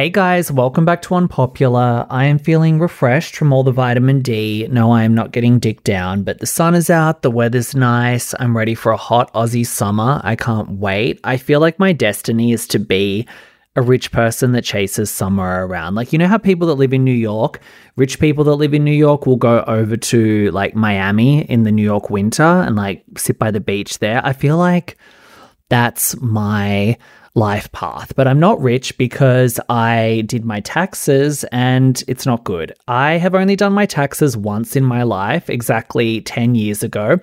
Hey guys, welcome back to Unpopular. I am feeling refreshed from all the vitamin D. No, I am not getting dick down, but the sun is out, the weather's nice. I'm ready for a hot Aussie summer. I can't wait. I feel like my destiny is to be a rich person that chases summer around. Like, you know how people that live in New York, rich people that live in New York will go over to like Miami in the New York winter and like sit by the beach there? I feel like that's my life path. But I'm not rich because I did my taxes and it's not good. I have only done my taxes once in my life, exactly 10 years ago.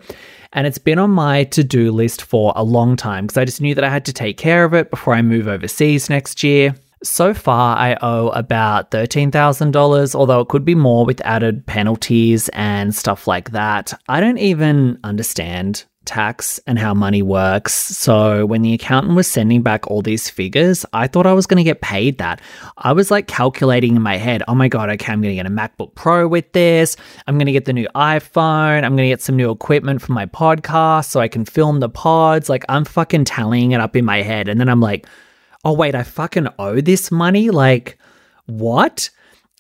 And it's been on my to do list for a long time because I just knew that I had to take care of it before I move overseas next year. So far, I owe about $13,000, although it could be more with added penalties and stuff like that. I don't even understand tax and how money works. So when the accountant was sending back all these figures, I thought I was going to get paid that. I was like calculating in my head, oh my God, okay, I'm going to get a MacBook Pro with this. I'm going to get the new iPhone. I'm going to get some new equipment for my podcast so I can film the pods. Like I'm fucking tallying it up in my head. And then I'm like, oh wait, I fucking owe this money? Like, what?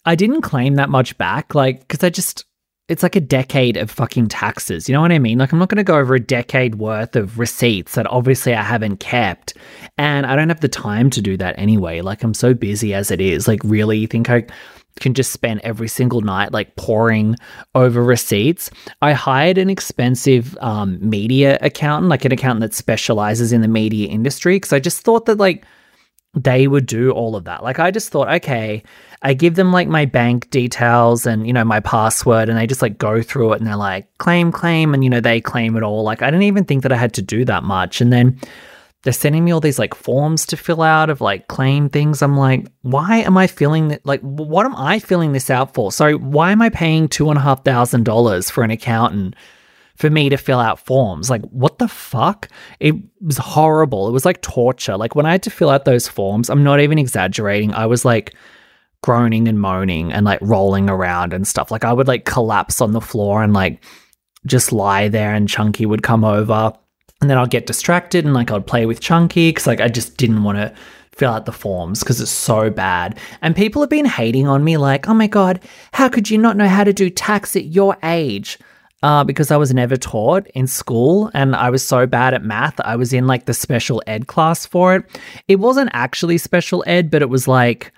I didn't claim that much back, like, because I just, it's like a decade of fucking taxes. You know what I mean? Like, I'm not going to go over a decade worth of receipts that obviously I haven't kept. And I don't have the time to do that anyway. Like, I'm so busy as it is. Like, really, you think I can just spend every single night like poring over receipts. I hired an expensive um, media accountant, like an accountant that specializes in the media industry, because I just thought that like they would do all of that. Like I just thought, okay, I give them like my bank details and you know my password and they just like go through it and they're like claim claim and you know they claim it all. Like I didn't even think that I had to do that much. And then they're sending me all these like forms to fill out of like claim things. I'm like, why am I filling that? Like, what am I filling this out for? So why am I paying two and a half thousand dollars for an accountant for me to fill out forms. Like, what the fuck? It was horrible. It was like torture. Like, when I had to fill out those forms, I'm not even exaggerating. I was like, groaning and moaning and like rolling around and stuff. Like I would like collapse on the floor and like just lie there and Chunky would come over and then I'd get distracted and like I'd play with Chunky because like I just didn't want to fill out the forms because it's so bad. And people have been hating on me like, oh my God, how could you not know how to do tax at your age? Uh, because I was never taught in school and I was so bad at math. I was in like the special ed class for it. It wasn't actually special ed, but it was like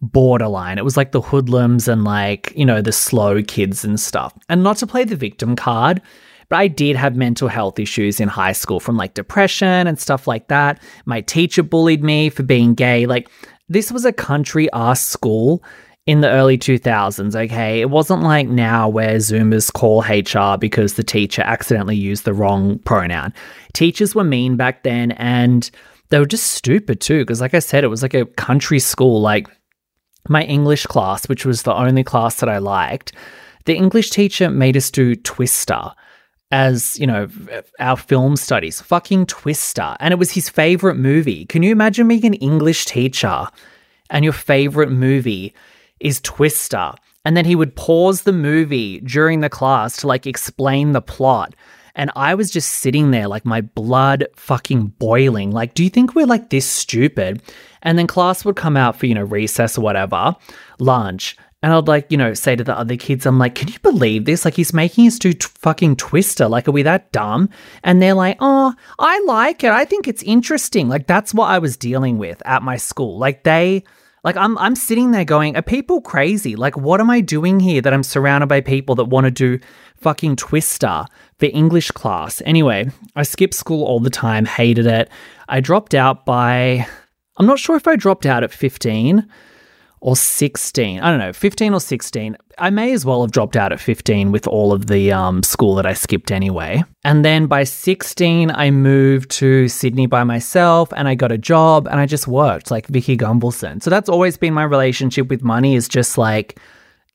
borderline. It was like the hoodlums and like, you know, the slow kids and stuff. And not to play the victim card, but I did have mental health issues in high school from like depression and stuff like that. My teacher bullied me for being gay. Like, this was a country ass school in the early 2000s, okay? It wasn't like now where Zoomers call HR because the teacher accidentally used the wrong pronoun. Teachers were mean back then and they were just stupid too, because like I said, it was like a country school. Like my English class, which was the only class that I liked, the English teacher made us do Twister as, you know, our film studies. Fucking Twister. And it was his favorite movie. Can you imagine being an English teacher and your favorite movie is Twister. And then he would pause the movie during the class to like explain the plot. And I was just sitting there, like my blood fucking boiling. Like, do you think we're like this stupid? And then class would come out for, you know, recess or whatever, lunch. And I'd like, you know, say to the other kids, I'm like, can you believe this? Like, he's making us do t- fucking Twister. Like, are we that dumb? And they're like, oh, I like it. I think it's interesting. Like, that's what I was dealing with at my school. Like, they like I'm I'm sitting there going, are people crazy? Like what am I doing here that I'm surrounded by people that want to do fucking Twister for English class? Anyway, I skipped school all the time, hated it. I dropped out by I'm not sure if I dropped out at 15 or 16. I don't know, 15 or 16. I may as well have dropped out at 15 with all of the um, school that I skipped anyway. And then by 16, I moved to Sydney by myself and I got a job and I just worked like Vicki Gunvalson. So that's always been my relationship with money is just like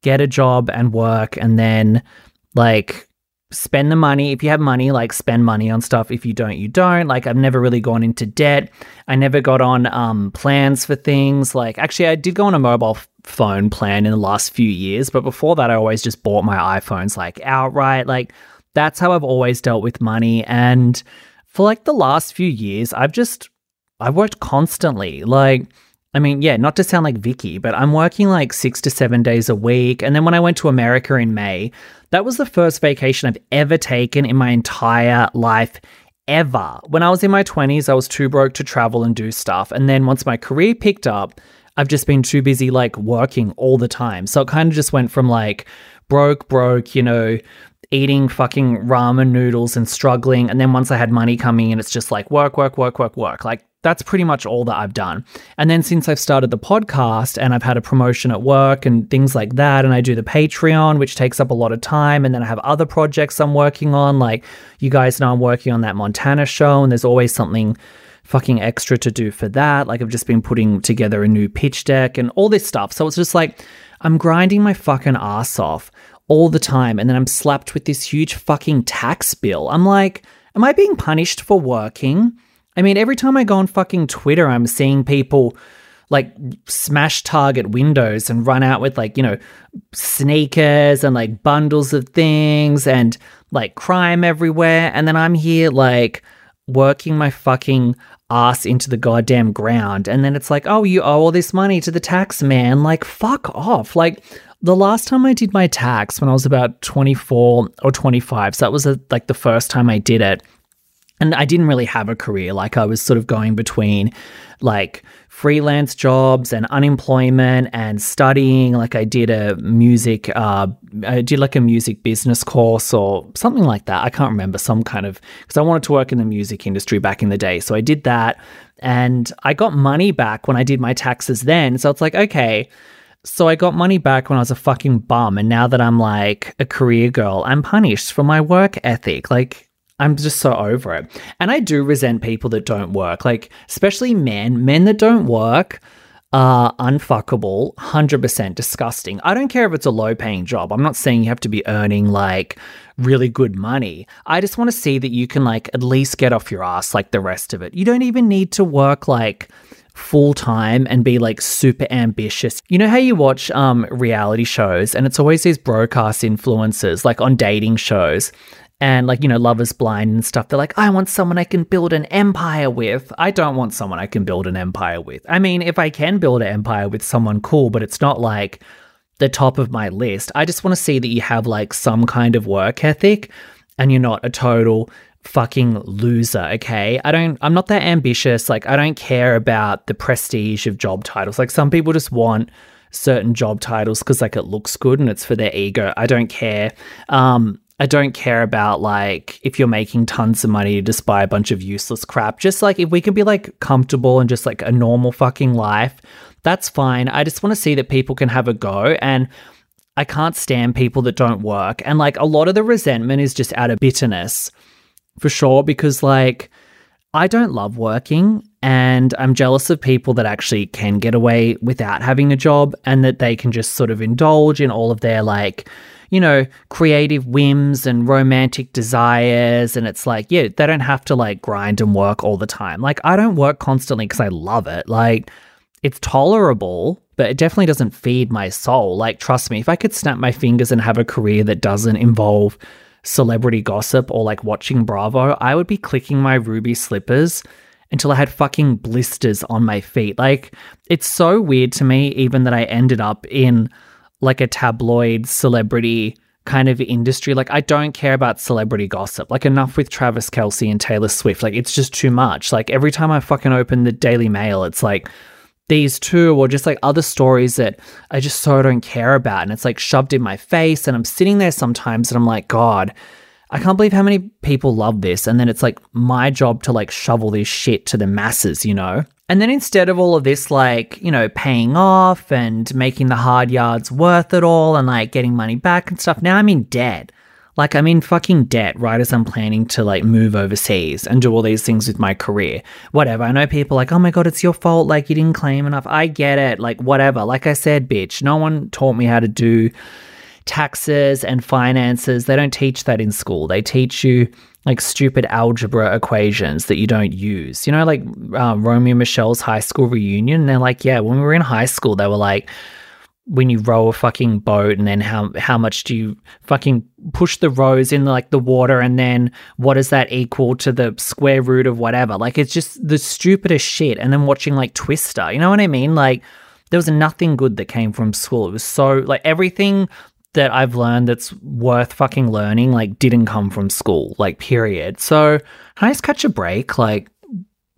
get a job and work and then like spend the money. If you have money, like spend money on stuff. If you don't, you don't. Like I've never really gone into debt. I never got on um, plans for things. Like actually, I did go on a mobile phone plan in the last few years, but before that, I always just bought my iPhones like outright. Like that's how I've always dealt with money. And for like the last few years, I've just I've worked constantly. Like I mean, yeah, not to sound like Vicki, but I'm working like six to seven days a week. And then when I went to America in May, that was the first vacation I've ever taken in my entire life ever. When I was in my 20s, I was too broke to travel and do stuff. And then once my career picked up, I've just been too busy like working all the time. So it kind of just went from like broke, broke, you know, eating fucking ramen noodles and struggling. And then once I had money coming in, it's just like work, work, work, work, work. Like that's pretty much all that I've done. And then since I've started the podcast and I've had a promotion at work and things like that, and I do the Patreon, which takes up a lot of time, and then I have other projects I'm working on. Like you guys know, I'm working on that Montana show, and there's always something fucking extra to do for that. Like I've just been putting together a new pitch deck and all this stuff. So it's just like I'm grinding my fucking ass off all the time, and then I'm slapped with this huge fucking tax bill. I'm like, am I being punished for working? I mean, every time I go on fucking Twitter, I'm seeing people like smash target windows and run out with like, you know, sneakers and like bundles of things and like crime everywhere. And then I'm here like working my fucking ass into the goddamn ground. And then it's like, oh, you owe all this money to the tax man. Like, fuck off. Like, the last time I did my tax when I was about 24 or 25, so that was a, like the first time I did it, and I didn't really have a career. Like I was sort of going between like freelance jobs and unemployment and studying. Like I did a music, uh, I did like a music business course or something like that. I can't remember some kind of because I wanted to work in the music industry back in the day. So I did that, and I got money back when I did my taxes then. So it's like okay. So I got money back when I was a fucking bum, and now that I'm like a career girl, I'm punished for my work ethic. Like I'm just so over it. And I do resent people that don't work, like, especially men. Men that don't work are unfuckable, 100% disgusting. I don't care if it's a low paying job. I'm not saying you have to be earning like really good money. I just want to see that you can like at least get off your ass like the rest of it. You don't even need to work like full time and be like super ambitious. You know how you watch um reality shows and it's always these broadcast influencers like on dating shows and like you know love is blind and stuff. They're like i want someone i can build an empire with. I don't want someone i can build an empire with. I mean if i can build an empire with someone cool but it's not like the top of my list. I just want to see that you have like some kind of work ethic and you're not a total fucking loser okay? I don't i'm not that ambitious. Like i don't care about the prestige of job titles. Like some people just want certain job titles because like it looks good and it's for their ego. I don't care. Um I don't care about like if you're making tons of money to just buy a bunch of useless crap. Just like if we can be like comfortable and just like a normal fucking life, that's fine. I just want to see that people can have a go and I can't stand people that don't work. And like a lot of the resentment is just out of bitterness for sure because like I don't love working and I'm jealous of people that actually can get away without having a job and that they can just sort of indulge in all of their like you know, creative whims and romantic desires. And it's like, yeah, they don't have to like grind and work all the time. Like, I don't work constantly because I love it. Like, it's tolerable, but it definitely doesn't feed my soul. Like, trust me, if I could snap my fingers and have a career that doesn't involve celebrity gossip or like watching Bravo, I would be clicking my ruby slippers until I had fucking blisters on my feet. Like, it's so weird to me, even that I ended up in like a tabloid celebrity kind of industry. Like, I don't care about celebrity gossip. Like, enough with Travis Kelce and Taylor Swift. Like, it's just too much. Like, every time I fucking open the Daily Mail, it's like these two or just like other stories that I just so don't care about. And it's like shoved in my face. And I'm sitting there sometimes and I'm like, God, I can't believe how many people love this. And then it's like my job to like shovel this shit to the masses, you know? And then instead of all of this, like, you know, paying off and making the hard yards worth it all and like getting money back and stuff, now I'm in debt. Like, I'm in fucking debt right as I'm planning to like move overseas and do all these things with my career. Whatever. I know people like, oh my God, it's your fault. Like, you didn't claim enough. I get it. Like, whatever. Like I said, bitch, no one taught me how to do taxes and finances. They don't teach that in school. They teach you like stupid algebra equations that you don't use. You know, like uh, Romy and Michelle's high school reunion. They're like, yeah, when we were in high school, they were like, when you row a fucking boat and then how how much do you fucking push the rows in like the water and then what is that equal to the square root of whatever like it's just the stupidest shit and then watching like twister you know what i mean like there was nothing good that came from school it was so like everything that i've learned that's worth fucking learning like didn't come from school like period so can i just catch a break like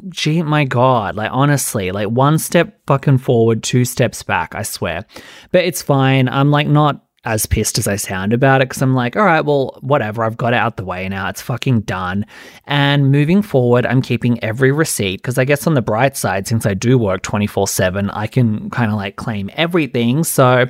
gee, my God, like honestly, like one step fucking forward, two steps back, I swear. But it's fine. I'm like not as pissed as I sound about it because I'm like, all right, well, whatever. I've got it out the way now. It's fucking done. And moving forward, I'm keeping every receipt because I guess on the bright side, since I do work 24 7, I can kind of like claim everything. So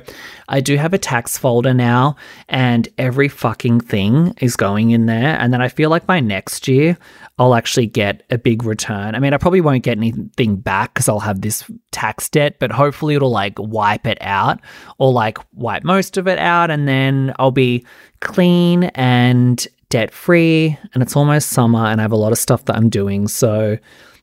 I do have a tax folder now and every fucking thing is going in there. And then I feel like by next year, I'll actually get a big return. I mean, I probably won't get anything back because I'll have this tax debt, but hopefully it'll like wipe it out or like wipe most of it out. And then I'll be clean and debt free. And it's almost summer and I have a lot of stuff that I'm doing. So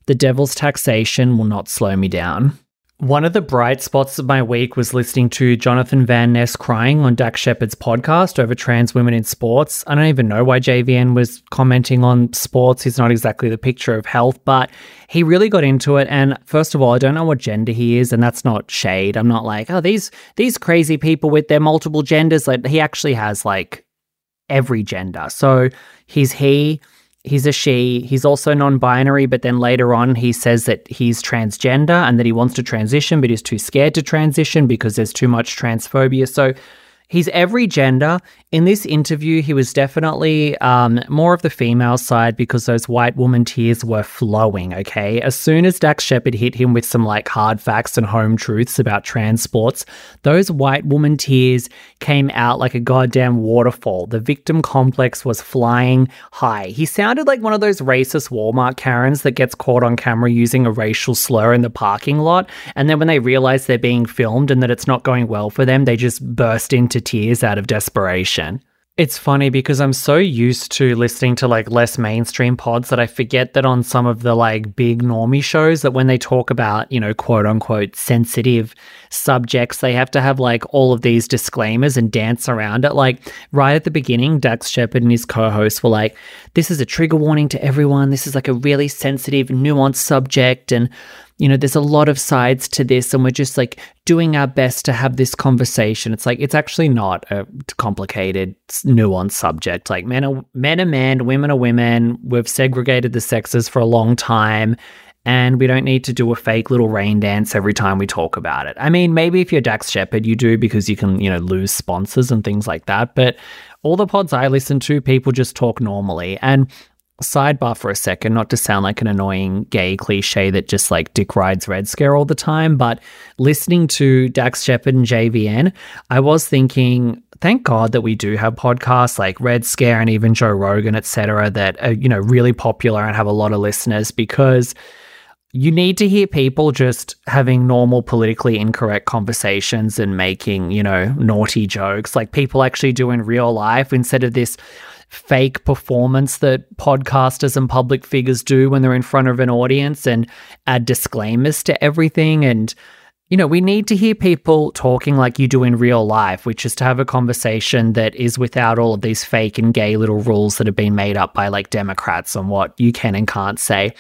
the devil's taxation will not slow me down. One of the bright spots of my week was listening to Jonathan Van Ness crying on Dax Shepard's podcast over trans women in sports. I don't even know why JVN was commenting on sports. He's not exactly the picture of health, but he really got into it. And first of all, I don't know what gender he is, and that's not shade. I'm not like, oh, these these crazy people with their multiple genders. Like he actually has like every gender. So he's he he's a she. He's also non binary, but then later on, he says that he's transgender and that he wants to transition, but he's too scared to transition because there's too much transphobia. So he's every gender. In this interview, he was definitely um, more of the female side because those white woman tears were flowing, okay? As soon as Dax Shepard hit him with some like hard facts and home truths about transports, those white woman tears came out like a goddamn waterfall. The victim complex was flying high. He sounded like one of those racist Walmart Karens that gets caught on camera using a racial slur in the parking lot. And then when they realize they're being filmed and that it's not going well for them, they just burst into tears out of desperation. It's funny because I'm so used to listening to like less mainstream pods that I forget that on some of the like big normie shows that when they talk about, you know, quote unquote sensitive subjects, they have to have like all of these disclaimers and dance around it. Like right at the beginning, Dax Shepard and his co-hosts were like, this is a trigger warning to everyone. This is like a really sensitive, nuanced subject and you know, there's a lot of sides to this, and we're just like doing our best to have this conversation. It's like it's actually not a complicated, nuanced subject. Like men are men are men, women are women. We've segregated the sexes for a long time. And we don't need to do a fake little rain dance every time we talk about it. I mean, maybe if you're Dax Shepard, you do because you can, you know, lose sponsors and things like that. But all the pods I listen to, people just talk normally. And sidebar for a second, not to sound like an annoying gay cliche that just like Dick rides Red Scare all the time, but listening to Dax Shepard and JVN, I was thinking, thank God that we do have podcasts like Red Scare and even Joe Rogan, etc., that are, you know, really popular and have a lot of listeners because you need to hear people just having normal politically incorrect conversations and making, you know, naughty jokes like people actually do in real life instead of this fake performance that podcasters and public figures do when they're in front of an audience and add disclaimers to everything and you know, we need to hear people talking like you do in real life, which is to have a conversation that is without all of these fake and gay little rules that have been made up by like Democrats on what you can and can't say.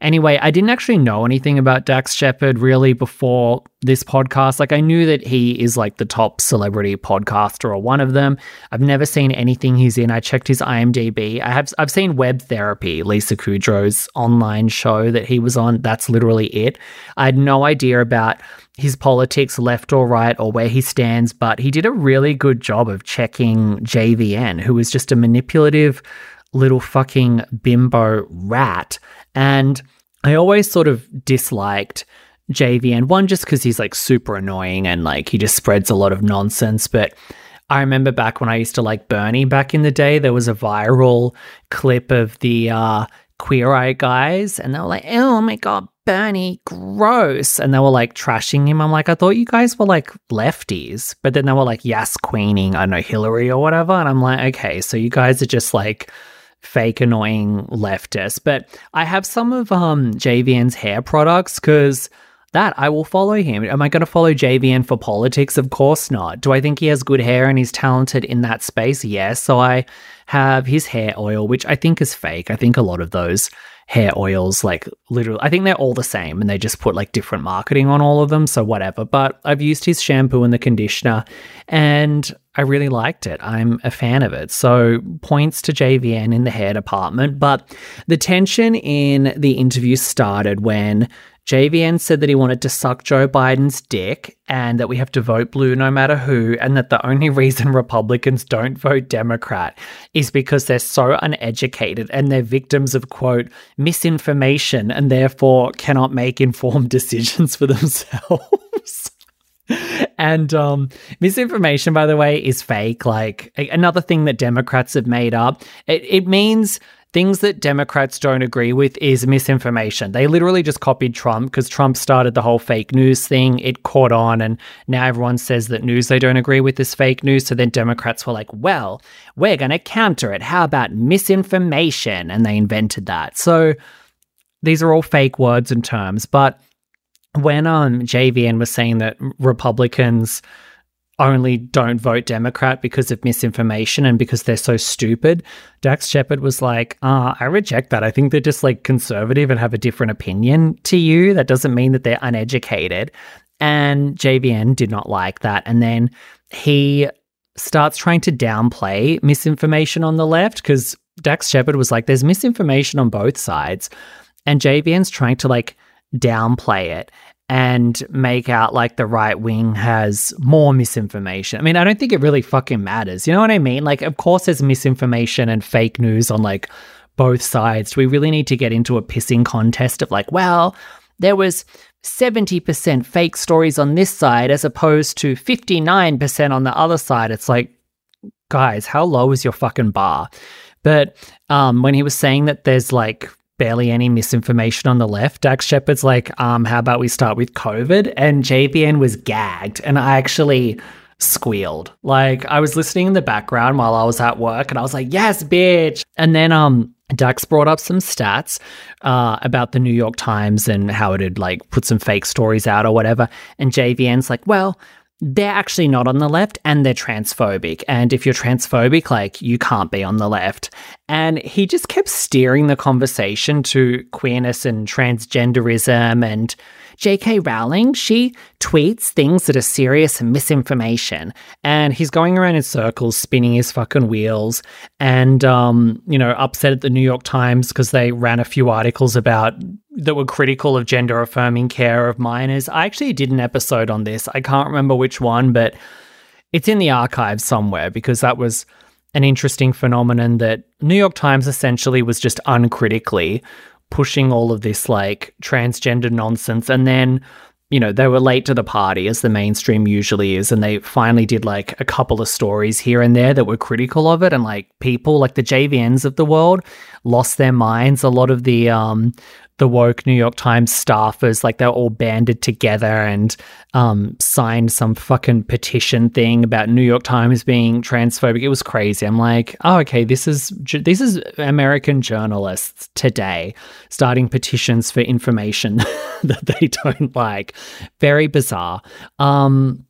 Anyway, I didn't actually know anything about Dax Shepard really before this podcast. Like, I knew that he is like the top celebrity podcaster or one of them. I've never seen anything he's in. I checked his IMDb. I have I've seen Web Therapy, Lisa Kudrow's online show that he was on. That's literally it. I had no idea about his politics left or right or where he stands, but he did a really good job of checking JVN, who was just a manipulative little fucking bimbo rat. And I always sort of disliked JVN, one just because he's like super annoying and like he just spreads a lot of nonsense, but I remember back when I used to like Bernie back in the day, there was a viral clip of the uh, Queer Eye guys, and they were like, oh my god, Bernie, gross. And they were like trashing him. I'm like, I thought you guys were like lefties. But then they were like, yes, queening, I know, Hillary or whatever. And I'm like, okay, so you guys are just like fake annoying leftists. But I have some of um JVN's hair products because that I will follow him. Am I going to follow JVN for politics? Of course not. Do I think he has good hair and he's talented in that space? Yes. So I have his hair oil, which I think is fake. I think a lot of those hair oils, like literally, I think they're all the same and they just put like different marketing on all of them. So whatever. But I've used his shampoo and the conditioner and I really liked it. I'm a fan of it. So points to JVN in the hair department. But the tension in the interview started when JVN said that he wanted to suck Joe Biden's dick and that we have to vote blue no matter who, and that the only reason Republicans don't vote Democrat is because they're so uneducated and they're victims of, quote, misinformation and therefore cannot make informed decisions for themselves. and um, misinformation, by the way, is fake. Like another thing that Democrats have made up. It, it means things that Democrats don't agree with is misinformation. They literally just copied Trump because Trump started the whole fake news thing. It caught on, and now everyone says that news they don't agree with is fake news. So then Democrats were like, well, we're going to counter it. How about misinformation? And they invented that. So these are all fake words and terms. But when um, JVN was saying that Republicans only don't vote Democrat because of misinformation and because they're so stupid. Dax Shepard was like, ah, I reject that. I think they're just like conservative and have a different opinion to you. That doesn't mean that they're uneducated. And JVN did not like that. And then he starts trying to downplay misinformation on the left because Dax Shepard was like, there's misinformation on both sides. And JVN's trying to like downplay it and make out like the right wing has more misinformation. I mean, I don't think it really fucking matters. You know what I mean? Like, of course, there's misinformation and fake news on like both sides. Do we really need to get into a pissing contest of like, well, there was 70% fake stories on this side as opposed to 59% on the other side? It's like, guys, how low is your fucking bar? But um, when he was saying that there's like barely any misinformation on the left. Dax Shepard's like, um, how about we start with COVID? And JVN was gagged. And I actually squealed. Like I was listening in the background while I was at work and I was like, yes, bitch. And then um Dax brought up some stats uh, about the New York Times and how it had like put some fake stories out or whatever. And JVN's like, well, they're actually not on the left and they're transphobic. And if you're transphobic, like you can't be on the left. And he just kept steering the conversation to queerness and transgenderism and J.K. Rowling, she tweets things that are serious misinformation. And he's going around in circles, spinning his fucking wheels, and, um, you know, upset at the New York Times because they ran a few articles about that were critical of gender affirming care of minors. I actually did an episode on this. I can't remember which one, but it's in the archives somewhere because that was an interesting phenomenon that New York Times essentially was just uncritically pushing all of this like transgender nonsense and then you know they were late to the party as the mainstream usually is and they finally did like a couple of stories here and there that were critical of it and like people like the JVNs of the world lost their minds. A lot of the um the woke New York Times staffers, like they're all banded together and um, signed some fucking petition thing about New York Times being transphobic. It was crazy. I'm like, oh, okay, this is this is American journalists today starting petitions for information that they don't like. Very bizarre. Um,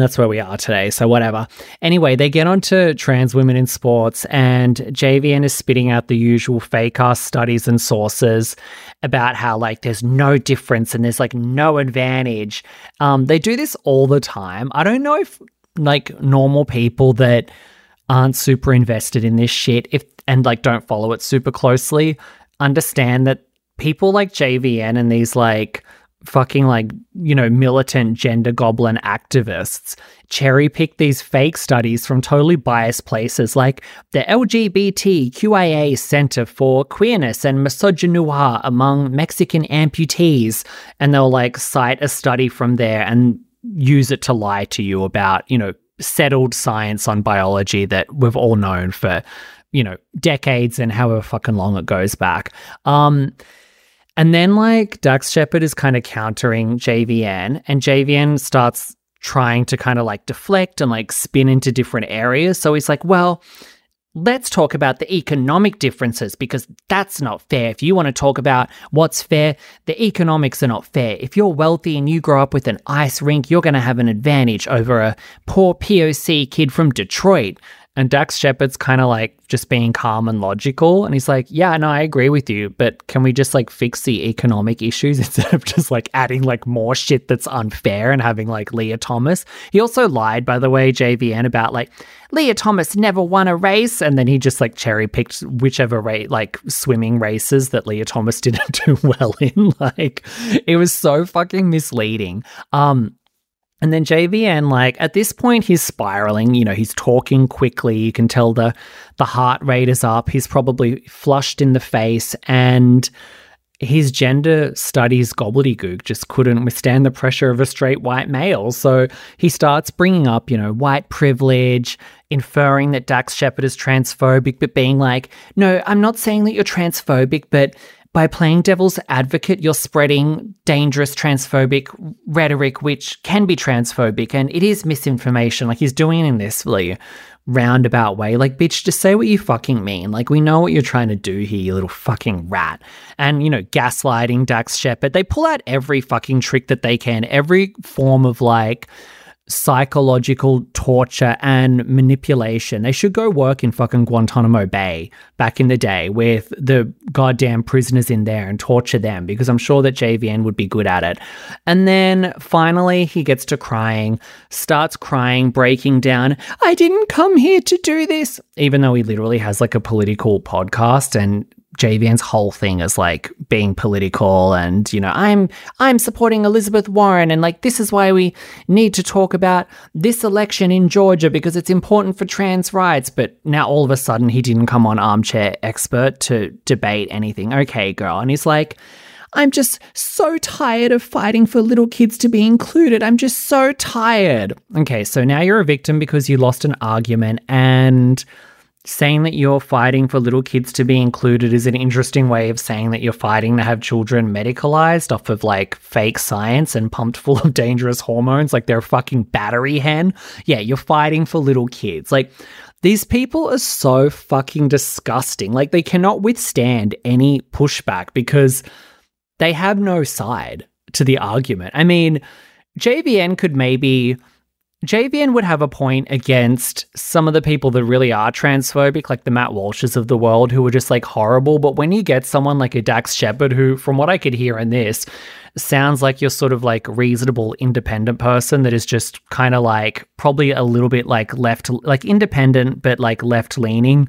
that's where we are today. So whatever. Anyway, they get onto trans women in sports, and JVN is spitting out the usual fake ass studies and sources about how like there's no difference and there's like no advantage. Um, they do this all the time. I don't know if like normal people that aren't super invested in this shit if and like don't follow it super closely understand that people like JVN and these like fucking like, you know, militant gender goblin activists cherry pick these fake studies from totally biased places like the LGBTQIA Center for Queerness and Misogyny among Mexican amputees. And they'll like cite a study from there and use it to lie to you about, you know, settled science on biology that we've all known for, you know, decades and however fucking long it goes back. Um, and then like Dax Shepard is kind of countering JVN, and JVN starts trying to kind of like deflect and like spin into different areas. So he's like, well, let's talk about the economic differences because that's not fair. If you want to talk about what's fair, the economics are not fair. If you're wealthy and you grow up with an ice rink, you're going to have an advantage over a poor POC kid from Detroit. And Dax Shepard's kind of like just being calm and logical. And he's like, Yeah, no, I agree with you, but can we just like fix the economic issues instead of just like adding like more shit that's unfair and having like Leah Thomas? He also lied, by the way, JVN, about like Leah Thomas never won a race. And then he just like cherry picked whichever rate, like swimming races that Leah Thomas didn't do well in. Like, it was so fucking misleading. Um, and then JVN, like at this point, he's spiraling. You know, he's talking quickly. You can tell the the heart rate is up. He's probably flushed in the face, and his gender studies gobbledygook just couldn't withstand the pressure of a straight white male. So he starts bringing up, you know, white privilege, inferring that Dax Shepard is transphobic, but being like, no, I'm not saying that you're transphobic, but by playing devil's advocate, you're spreading dangerous transphobic rhetoric, which can be transphobic, and it is misinformation. Like he's doing in this really roundabout way. Like, bitch, just say what you fucking mean. Like, we know what you're trying to do here, you little fucking rat. And, you know, gaslighting Dax Shepard. They pull out every fucking trick that they can, every form of like psychological torture and manipulation. They should go work in fucking Guantanamo Bay back in the day with the goddamn prisoners in there and torture them because I'm sure that JVN would be good at it. And then finally he gets to crying, starts crying, breaking down. I didn't come here to do this, even though he literally has like a political podcast and JVN's whole thing is like being political and you know I'm I'm supporting Elizabeth Warren and like this is why we need to talk about this election in Georgia because it's important for trans rights but now all of a sudden he didn't come on armchair expert to debate anything okay girl and he's like I'm just so tired of fighting for little kids to be included. I'm just so tired. Okay, so now you're a victim because you lost an argument and saying that you're fighting for little kids to be included is an interesting way of saying that you're fighting to have children medicalized off of like fake science and pumped full of dangerous hormones like they're a fucking battery hen. Yeah, you're fighting for little kids. Like these people are so fucking disgusting. Like they cannot withstand any pushback because they have no side to the argument. I mean, JVN could maybe JVN would have a point against some of the people that really are transphobic, like the Matt Walshes of the world, who are just like horrible. But when you get someone like a Dax Shepard, who, from what I could hear in this, sounds like you're sort of like reasonable, independent person that is just kind of like probably a little bit like left, like independent, but like left leaning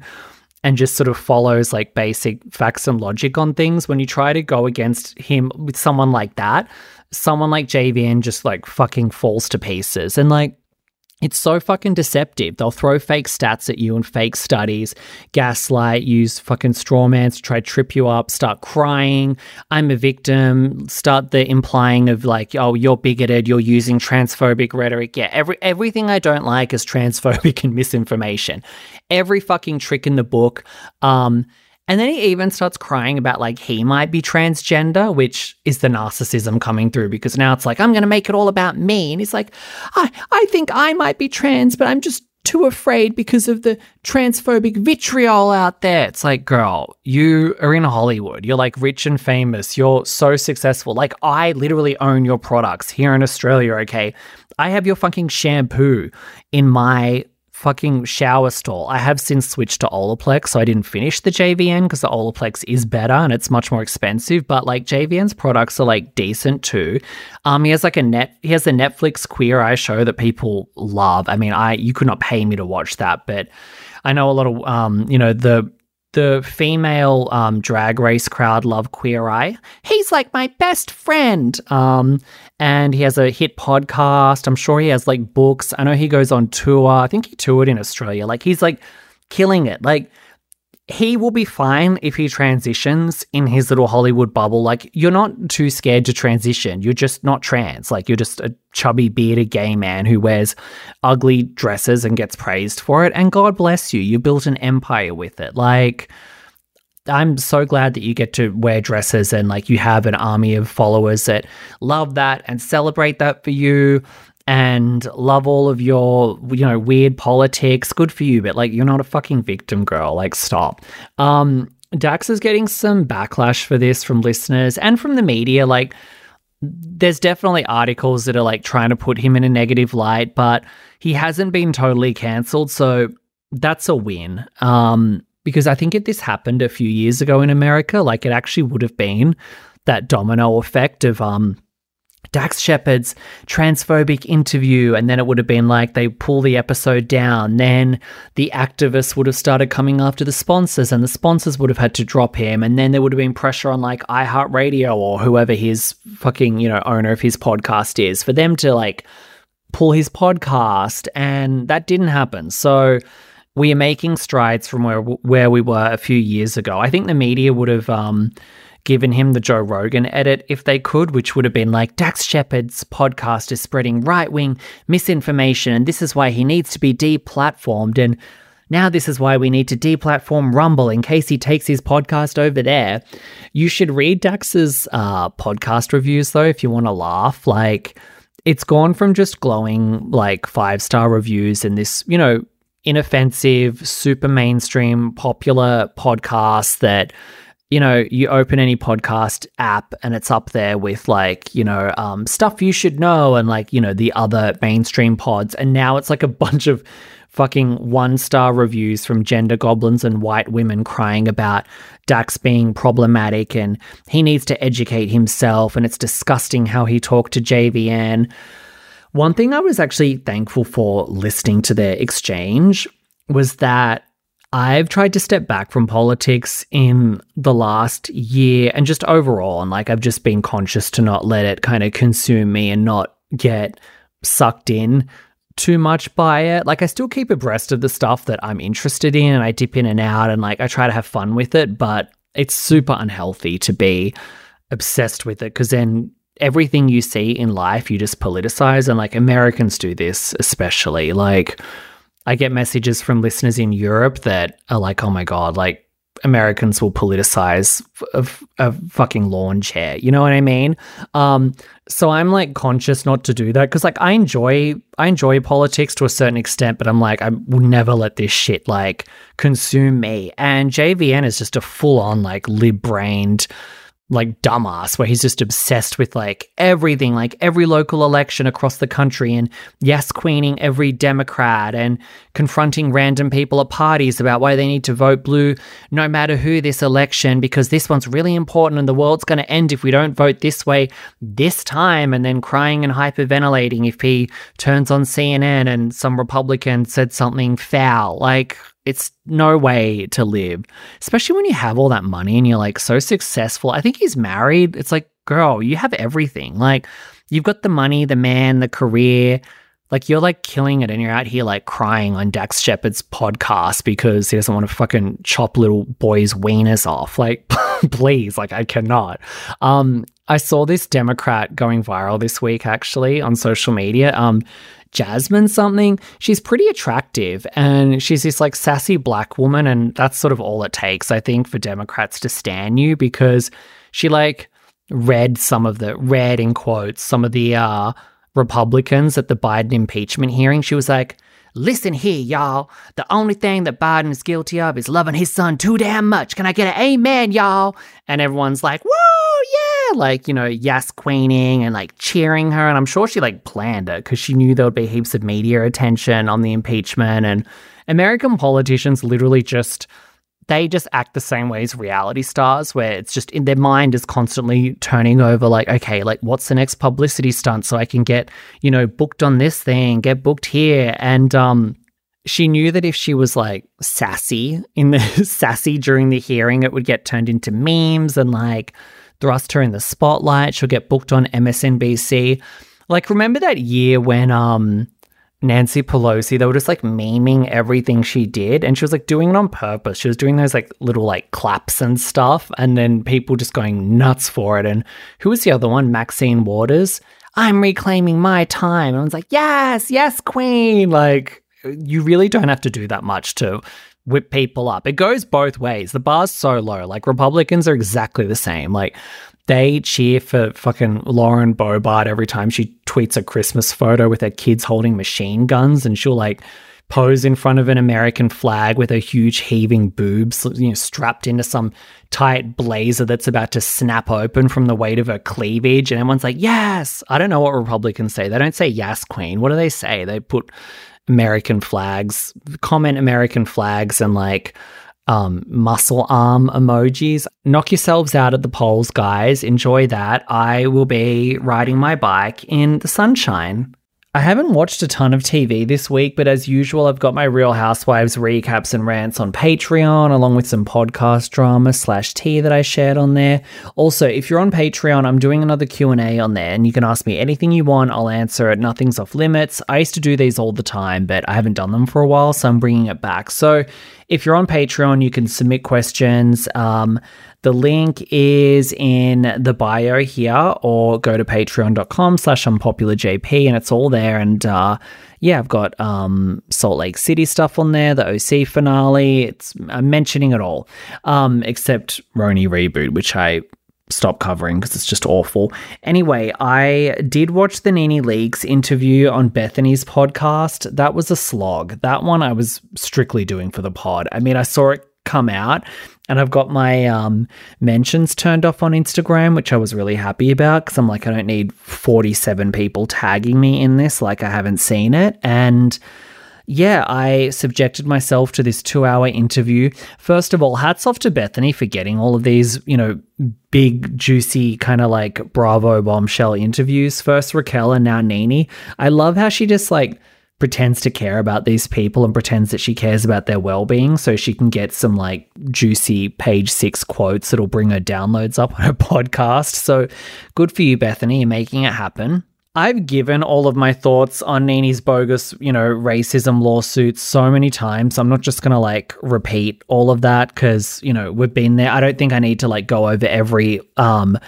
and just sort of follows like basic facts and logic on things. When you try to go against him with someone like that, someone like JVN just like fucking falls to pieces. And like, it's so fucking deceptive. They'll throw fake stats at you and fake studies, gaslight, use fucking strawmans to try to trip you up, start crying. I'm a victim. Start the implying of like, oh, you're bigoted. You're using transphobic rhetoric. Yeah, every everything I don't like is transphobic and misinformation. Every fucking trick in the book. Um, and then he even starts crying about like he might be transgender, which is the narcissism coming through because now it's like, I'm going to make it all about me. And he's like, I, I think I might be trans, but I'm just too afraid because of the transphobic vitriol out there. It's like, girl, you are in Hollywood. You're like rich and famous. You're so successful. Like, I literally own your products here in Australia, okay? I have your fucking shampoo in my fucking shower stall. I have since switched to Olaplex, so I didn't finish the JVN because the Olaplex is better and it's much more expensive. But like JVN's products are like decent too. Um, he has like a net, he has a Netflix Queer Eye show that people love. I mean, I you could not pay me to watch that, but I know a lot of um, you know, the the female um, drag race crowd love Queer Eye. He's like my best friend. Um, and he has a hit podcast. I'm sure he has like books. I know he goes on tour. I think he toured in Australia. Like he's like killing it. Like he will be fine if he transitions in his little Hollywood bubble. Like, you're not too scared to transition. You're just not trans. Like, you're just a chubby, bearded gay man who wears ugly dresses and gets praised for it. And God bless you. You built an empire with it. Like, I'm so glad that you get to wear dresses and like you have an army of followers that love that and celebrate that for you. and love all of your, you know, weird politics. Good for you, but like you're not a fucking victim girl. Like stop. Um, Dax is getting some backlash for this from listeners and from the media. Like, there's definitely articles that are like trying to put him in a negative light, but he hasn't been totally cancelled. So that's a win. Um, because I think if this happened a few years ago in America, like it actually would have been that domino effect of um Dax Shepard's transphobic interview, and then it would have been like they pull the episode down. Then the activists would have started coming after the sponsors, and the sponsors would have had to drop him. And then there would have been pressure on like iHeartRadio or whoever his fucking, you know, owner of his podcast is for them to like pull his podcast. And that didn't happen. So we are making strides from where where we were a few years ago. I think the media would have um given him the Joe Rogan edit if they could, which would have been like Dax Shepard's podcast is spreading right wing misinformation, and this is why he needs to be deplatformed. And now this is why we need to deplatform Rumble in case he takes his podcast over there. You should read Dax's uh, podcast reviews though if you want to laugh. Like, it's gone from just glowing like five star reviews and this, you know, inoffensive, super mainstream, popular podcast that you know, you open any podcast app and it's up there with like, you know, um, stuff you should know and like, you know, the other mainstream pods. And now it's like a bunch of fucking one star reviews from gender goblins and white women crying about Dax being problematic and he needs to educate himself and it's disgusting how he talked to JVN. One thing I was actually thankful for listening to their exchange was that I've tried to step back from politics in the last year and just overall. And like, I've just been conscious to not let it kind of consume me and not get sucked in too much by it. Like, I still keep abreast of the stuff that I'm interested in and I dip in and out and like, I try to have fun with it, but it's super unhealthy to be obsessed with it because then everything you see in life you just politicize and like Americans do this especially like I get messages from listeners in Europe that are like, oh my God, like Americans will politicize a, a, fucking lawn chair. You know what I mean? Um, so I'm like conscious not to do that because like I enjoy I enjoy politics to a certain extent, but I'm like I will never let this shit like consume me. And JVN is just a full on like lib brained like dumbass where he's just obsessed with like everything like every local election across the country and yes queening every democrat and confronting random people at parties about why they need to vote blue no matter who this election because this one's really important and the world's going to end if we don't vote this way this time. And then crying and hyperventilating if he turns on CNN and some republican said something foul. Like it's no way to live, especially when you have all that money and you're like so successful. I think he's married. It's like, girl, you have everything. Like, you've got the money, the man, the career. Like, you're like killing it and you're out here like crying on Dax Shepard's podcast because he doesn't want to fucking chop little boys' wieners off. Like, please, like, I cannot. Um, I saw this Democrat going viral this week actually on social media. Um, Jasmine something. She's pretty attractive and she's this like sassy black woman. And that's sort of all it takes, I think, for Democrats to stand you because she like read some of the, read in quotes, some of the uh, Republicans at the Biden impeachment hearing. She was like, Listen here, y'all. The only thing that Biden is guilty of is loving his son too damn much. Can I get an amen, y'all? And everyone's like, woo, yeah. Like, you know, yes, queening and like cheering her. And I'm sure she like planned it because she knew there would be heaps of media attention on the impeachment. And American politicians literally just they just act the same way as reality stars, where it's just in their mind is constantly turning over, like, okay, like what's the next publicity stunt so I can get, you know, booked on this thing, get booked here. And um, she knew that if she was like sassy in the sassy during the hearing, it would get turned into memes and like thrust her in the spotlight. She'll get booked on MSNBC. Like, remember that year when um Nancy Pelosi, they were just like memeing everything she did. And she was like doing it on purpose. She was doing those like little like claps and stuff. And then people just going nuts for it. And who was the other one? Maxine Waters. I'm reclaiming my time. And I was like, yes, yes, queen. Like, you really don't have to do that much to whip people up. It goes both ways. The bar's so low. Like, Republicans are exactly the same. Like, they cheer for fucking Lauren Boebert every time she tweets a Christmas photo with her kids holding machine guns and she'll like pose in front of an American flag with her huge heaving boobs, you know, strapped into some tight blazer that's about to snap open from the weight of her cleavage. And everyone's like, yes. I don't know what Republicans say. They don't say yes, Queen. What do they say? They put American flags, comment American flags, and like um, muscle arm emojis. Knock yourselves out at the polls, guys. Enjoy that. I will be riding my bike in the sunshine. I haven't watched a ton of TV this week, but as usual, I've got my Real Housewives recaps and rants on Patreon, along with some podcast drama slash tea that I shared on there. Also, if you're on Patreon, I'm doing another Q&A on there, and you can ask me anything you want. I'll answer it. Nothing's off limits. I used to do these all the time, but I haven't done them for a while, so I'm bringing it back. So if you're on Patreon, you can submit questions. Um, the link is in the bio here, or go to patreon.com slash unpopularjp, and it's all there. And uh, yeah, I've got um, Salt Lake City stuff on there, the OC finale. It's I'm mentioning it all, um, except RHONY Reboot, which I stop covering because it's just awful. Anyway, I did watch the NeNe Leakes interview on Bethenny's podcast. That was a slog. That one I was strictly doing for the pod. I mean, I saw it come out and I've got my um, mentions turned off on Instagram, which I was really happy about because I'm like, I don't need 47 people tagging me in this, like I haven't seen it. And yeah, I subjected myself to this two hour interview. First of all, hats off to Bethenny for getting all of these, you know, big, juicy, kind of like Bravo bombshell interviews. First Raquel and now NeNe. I love how she just like pretends to care about these people and pretends that she cares about their well-being so she can get some like juicy page 6 quotes that'll bring her downloads up on her podcast. So good for you Bethenny in making it happen. I've given all of my thoughts on NeNe's bogus, you know, racism lawsuits so many times. I'm not just going to like repeat all of that cuz, you know, we've been there. I don't think I need to like go over every um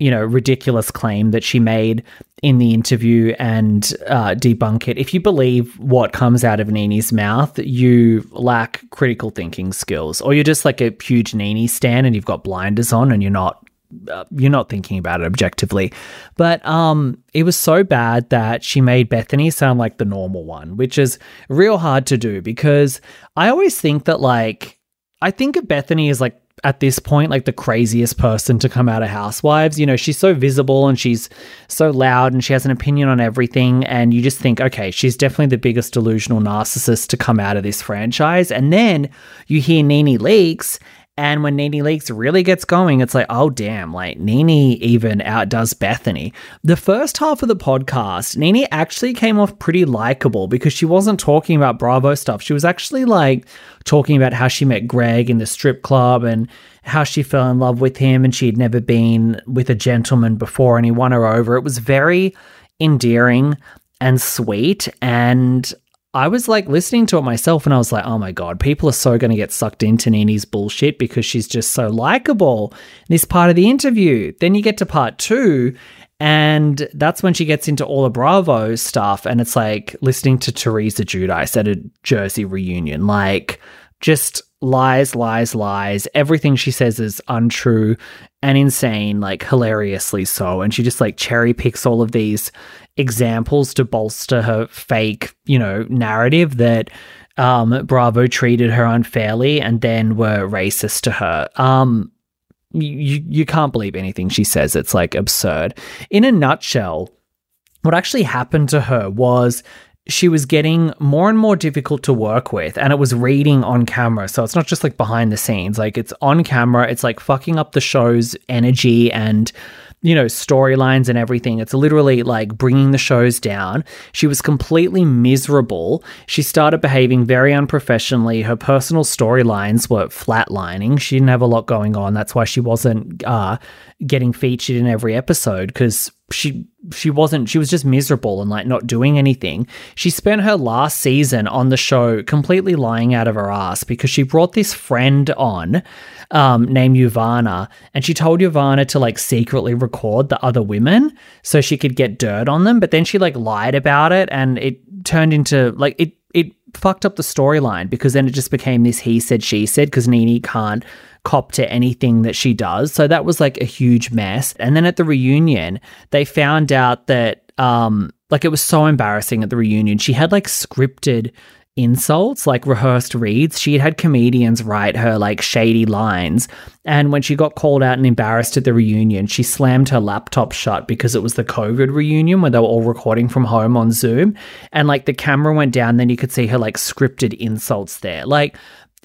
you know, ridiculous claim that she made in the interview and uh, debunk it. If you believe what comes out of NeNe's mouth, you lack critical thinking skills, or you're just like a huge NeNe stan and you've got blinders on and you're not uh, you're not thinking about it objectively. But um, it was so bad that she made Bethenny sound like the normal one, which is real hard to do because I always think that like I think of Bethenny as like at this point like the craziest person to come out of Housewives. You know, she's so visible and she's so loud and she has an opinion on everything. And you just think, okay, she's definitely the biggest delusional narcissist to come out of this franchise. And then you hear NeNe Leakes and when NeNe Leakes really gets going, it's like, oh damn, like NeNe even outdoes Bethenny. The first half of the podcast, NeNe actually came off pretty likable because she wasn't talking about Bravo stuff. She was actually like talking about how she met Greg in the strip club and how she fell in love with him and she had never been with a gentleman before and he won her over. It was very endearing and sweet and I was like listening to it myself and I was like, oh my God, people are so going to get sucked into NeNe's bullshit because she's just so likable. This part of the interview. Then you get to part two, and that's when she gets into all the Bravo stuff. And it's like listening to Teresa Giudice at a Jersey reunion. Like, just lies, lies, lies. Everything she says is untrue and insane, like hilariously so. And she just like cherry picks all of these examples to bolster her fake, you know, narrative that um, Bravo treated her unfairly and then were racist to her. Um, you you can't believe anything she says. It's like absurd. In a nutshell, what actually happened to her was she was getting more and more difficult to work with and it was reading on camera so it's not just like behind the scenes like it's on camera it's like fucking up the show's energy and you know, storylines and everything. It's literally like bringing the shows down. She was completely miserable. She started behaving very unprofessionally. Her personal storylines were flatlining. She didn't have a lot going on. That's why she wasn't uh, getting featured in every episode because she she wasn't she was just miserable and like not doing anything. She spent her last season on the show completely lying out of her ass because she brought this friend on um, named Yovanna, and she told Yovanna to like secretly record the other women so she could get dirt on them. But then she like lied about it, and it turned into like it it fucked up the storyline because then it just became this he said, she said because NeNe can't cop to anything that she does. So that was like a huge mess. And then at the reunion, they found out that, um, like it was so embarrassing at the reunion. She had like scripted insults, like rehearsed reads. She had had comedians write her like shady lines. And when she got called out and embarrassed at the reunion, she slammed her laptop shut because it was the COVID reunion where they were all recording from home on Zoom. And like the camera went down, then you could see her like scripted insults there. Like,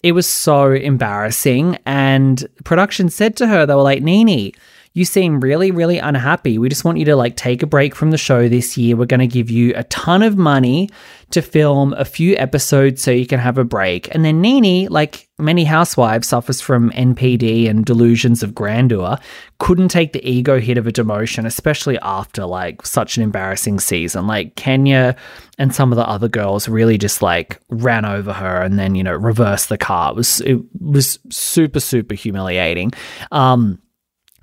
it was so embarrassing. And production said to her, they were like, NeNe, you seem really, really unhappy. We just want you to like take a break from the show this year. We're going to give you a ton of money to film a few episodes so you can have a break. And then NeNe, like many housewives, suffers from NPD and delusions of grandeur, couldn't take the ego hit of a demotion, especially after like such an embarrassing season. Like Kenya and some of the other girls really just like ran over her and then, you know, reversed the car. It was it was super, super humiliating. Um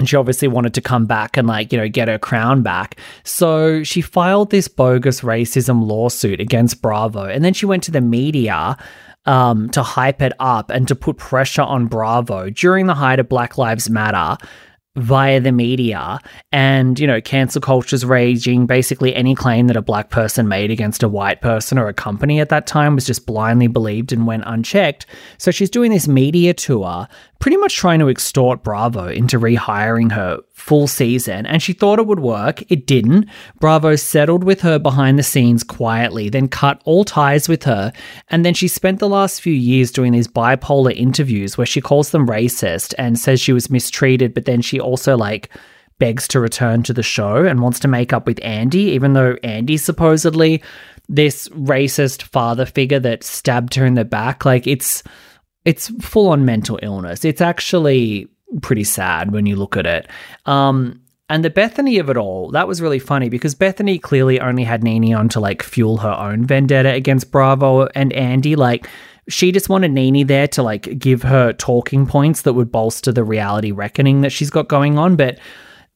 and she obviously wanted to come back and like you know get her crown back. So she filed this bogus racism lawsuit against bravo. And then she went to the media um, to hype it up and to put pressure on bravo during the height of black lives matter via the media and you know cancel culture's raging. Basically any claim that a black person made against a white person or a company at that time was just blindly believed and went unchecked. So she's doing this media tour pretty much trying to extort Bravo into rehiring her full season, and she thought it would work. It didn't. Bravo settled with her behind the scenes quietly, then cut all ties with her, and then she spent the last few years doing these bipolar interviews where she calls them racist and says she was mistreated, but then she also like begs to return to the show and wants to make up with Andy, even though Andy supposedly this racist father figure that stabbed her in the back. Like it's it's full on mental illness. It's actually pretty sad when you look at it. Um, and the Bethenny of it all, that was really funny because Bethenny clearly only had NeNe on to like fuel her own vendetta against Bravo and Andy. Like, she just wanted NeNe there to like give her talking points that would bolster the reality reckoning that she's got going on. But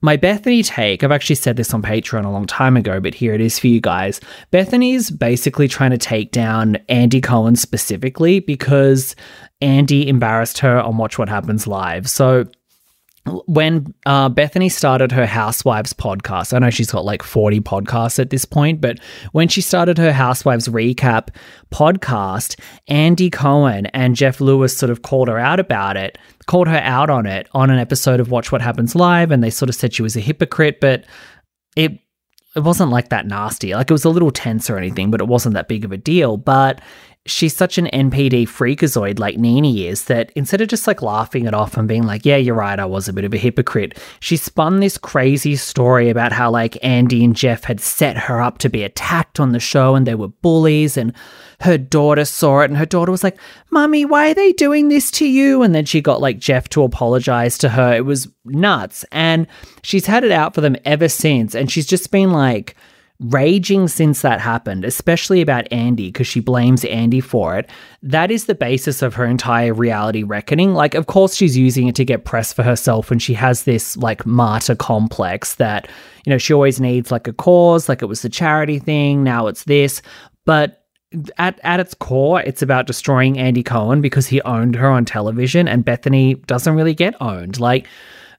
my Bethenny take, I've actually said this on Patreon a long time ago, but here it is for you guys. Bethenny's basically trying to take down Andy Cohen specifically because Andy embarrassed her on Watch What Happens Live. So when uh, Bethenny started her Housewives podcast, I know she's got like 40 podcasts at this point, but when she started her Housewives recap podcast, Andy Cohen and Jeff Lewis sort of called her out about it, called her out on it on an episode of Watch What Happens Live, and they sort of said she was a hypocrite, but it it wasn't like that nasty. Like it was a little tense or anything, but it wasn't that big of a deal. But she's such an NPD freakazoid like NeNe is that instead of just like laughing it off and being like, yeah, you're right, I was a bit of a hypocrite, she spun this crazy story about how like Andy and Jeff had set her up to be attacked on the show and they were bullies and her daughter saw it and her daughter was like, Mummy, why are they doing this to you? And then she got like Jeff to apologize to her. It was nuts. And she's had it out for them ever since. And she's just been like, raging since that happened, especially about Andy, because she blames Andy for it. That is the basis of her entire reality reckoning. Like, of course, she's using it to get press for herself, and she has this like martyr complex that, you know, she always needs like a cause, like it was the charity thing, now it's this. But at, at its core, it's about destroying Andy Cohen because he owned her on television, and Bethenny doesn't really get owned. Like,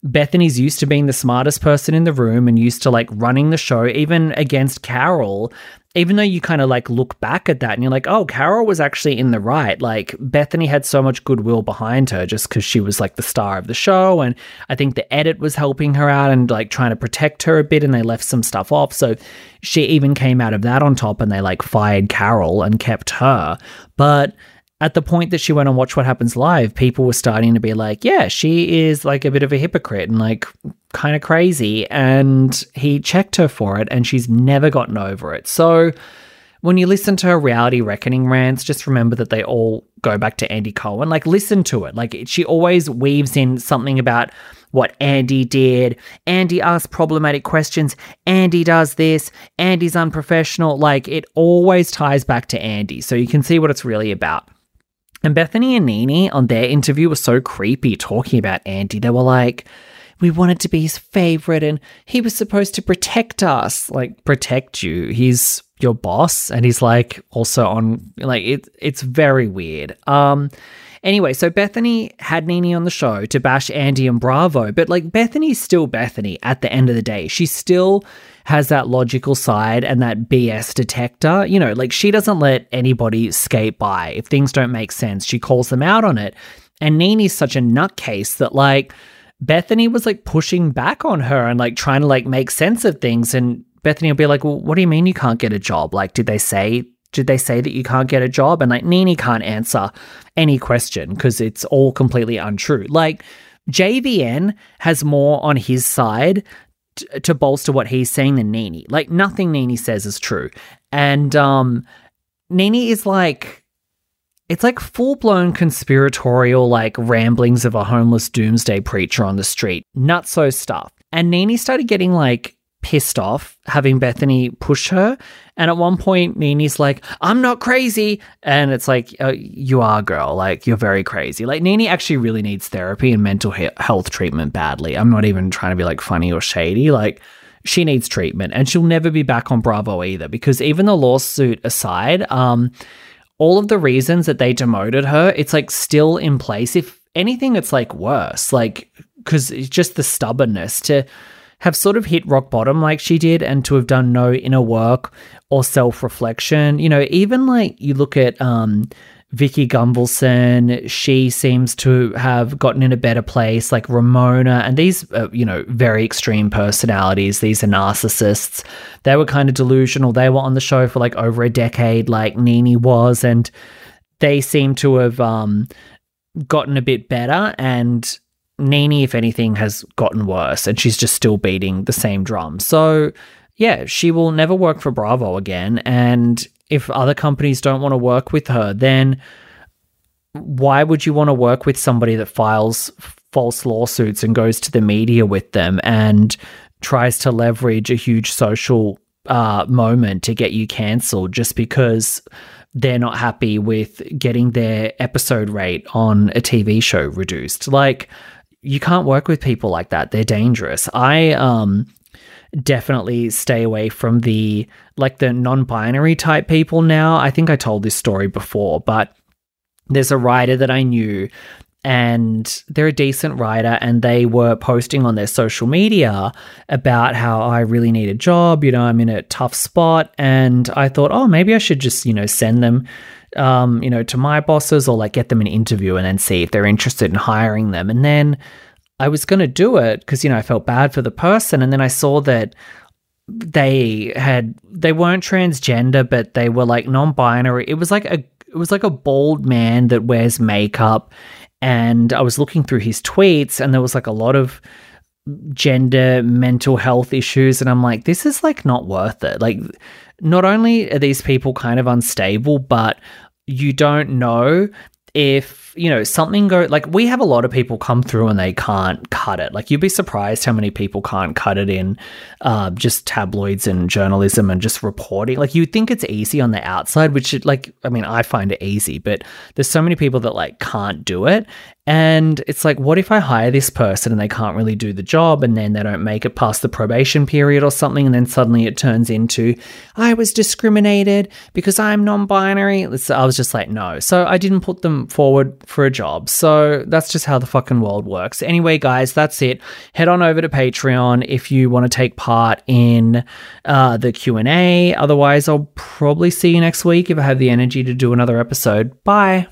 Bethenny's used to being the smartest person in the room and used to like running the show, even against Carol. Even though you kind of like look back at that and you're like, oh, Carol was actually in the right. Like Bethenny had so much goodwill behind her just because she was like the star of the show. And I think the edit was helping her out and like trying to protect her a bit and they left some stuff off. So she even came out of that on top and they like fired Carol and kept her. But at the point that she went on Watch What Happens Live, people were starting to be like, yeah, she is like a bit of a hypocrite and like kind of crazy. And he checked her for it and she's never gotten over it. So when you listen to her reality reckoning rants, just remember that they all go back to Andy Cohen. Like, listen to it. Like, she always weaves in something about what Andy did. Andy asks problematic questions. Andy does this. Andy's unprofessional. Like, it always ties back to Andy. So you can see what it's really about. And Bethenny and NeNe on their interview were so creepy talking about Andy. They were like, we wanted to be his favorite and he was supposed to protect us. Like, protect you. He's your boss and he's like also on like it it's very weird um anyway so bethenny had nene on the show to bash andy and bravo but like bethenny's still bethenny at the end of the day. She still has that logical side and that bs detector. You know like she doesn't let anybody skate by. If things don't make sense she calls them out on it. And nene's such a nutcase that like bethenny was like pushing back on her and like trying to like make sense of things. And Bethenny will be like, "Well, what do you mean you can't get a job? Like, did they say did they say that you can't get a job?" And like Nene can't answer any question because it's all completely untrue. Like JVN has more on his side t- to bolster what he's saying than Nene. Like nothing Nene says is true, and um, Nene is like. It's like full blown conspiratorial, like ramblings of a homeless doomsday preacher on the street. Nutso stuff. And Nene started getting like pissed off having Bethenny push her. And at one point, Nene's like, I'm not crazy. And it's like, oh, you are, girl. Like, you're very crazy. Like, Nene actually really needs therapy and mental he- health treatment badly. I'm not even trying to be like funny or shady. Like, she needs treatment and she'll never be back on Bravo either because even the lawsuit aside, um, all of the reasons that they demoted her, it's like still in place. If anything, it's like worse. Like, because it's just the stubbornness to have sort of hit rock bottom like she did and to have done no inner work or self reflection. You know, even like you look at um, Vicki Gunvalson, she seems to have gotten in a better place, like Ramona, and these, uh, you know, very extreme personalities. These are narcissists. They were kind of delusional. They were on the show for like over a decade, like Nene was, and they seem to have um, gotten a bit better. And Nene, if anything, has gotten worse and she's just still beating the same drum. So, yeah, she will never work for Bravo again. And if other companies don't want to work with her, then why would you want to work with somebody that files false lawsuits and goes to the media with them and tries to leverage a huge social uh, moment to get you cancelled just because they're not happy with getting their episode rate on a TV show reduced? Like, you can't work with people like that. They're dangerous. I um definitely stay away from the like the non-binary type people now. I think I told this story before, but there's a writer that I knew and they're a decent writer and they were posting on their social media about how I really need a job, you know, I'm in a tough spot and I thought, "Oh, maybe I should just, you know, send them um, you know, to my bosses or like get them an interview and then see if they're interested in hiring them. And then I was going to do it because, you know, I felt bad for the person. And then I saw that they had, they weren't transgender, but they were like non binary. It was like a, it was like a bald man that wears makeup. And I was looking through his tweets and there was like a lot of, gender mental health issues and I'm like this is like not worth it like not only are these people kind of unstable, but you don't know if you know something go like we have a lot of people come through and they can't cut it. Like you'd be surprised how many people can't cut it in uh, just tabloids and journalism and just reporting. Like you think it's easy on the outside which it, like i mean i find it easy but there's so many people that like can't do it and it's like, what if I hire this person and they can't really do the job and then they don't make it past the probation period or something? And then suddenly it turns into, I was discriminated because I'm non binary. I was just like, no. So I didn't put them forward for a job. So that's just how the fucking world works. Anyway, guys, that's it. Head on over to Patreon if you want to take part in uh, the Q&A. Otherwise, I'll probably see you next week if I have the energy to do another episode. Bye.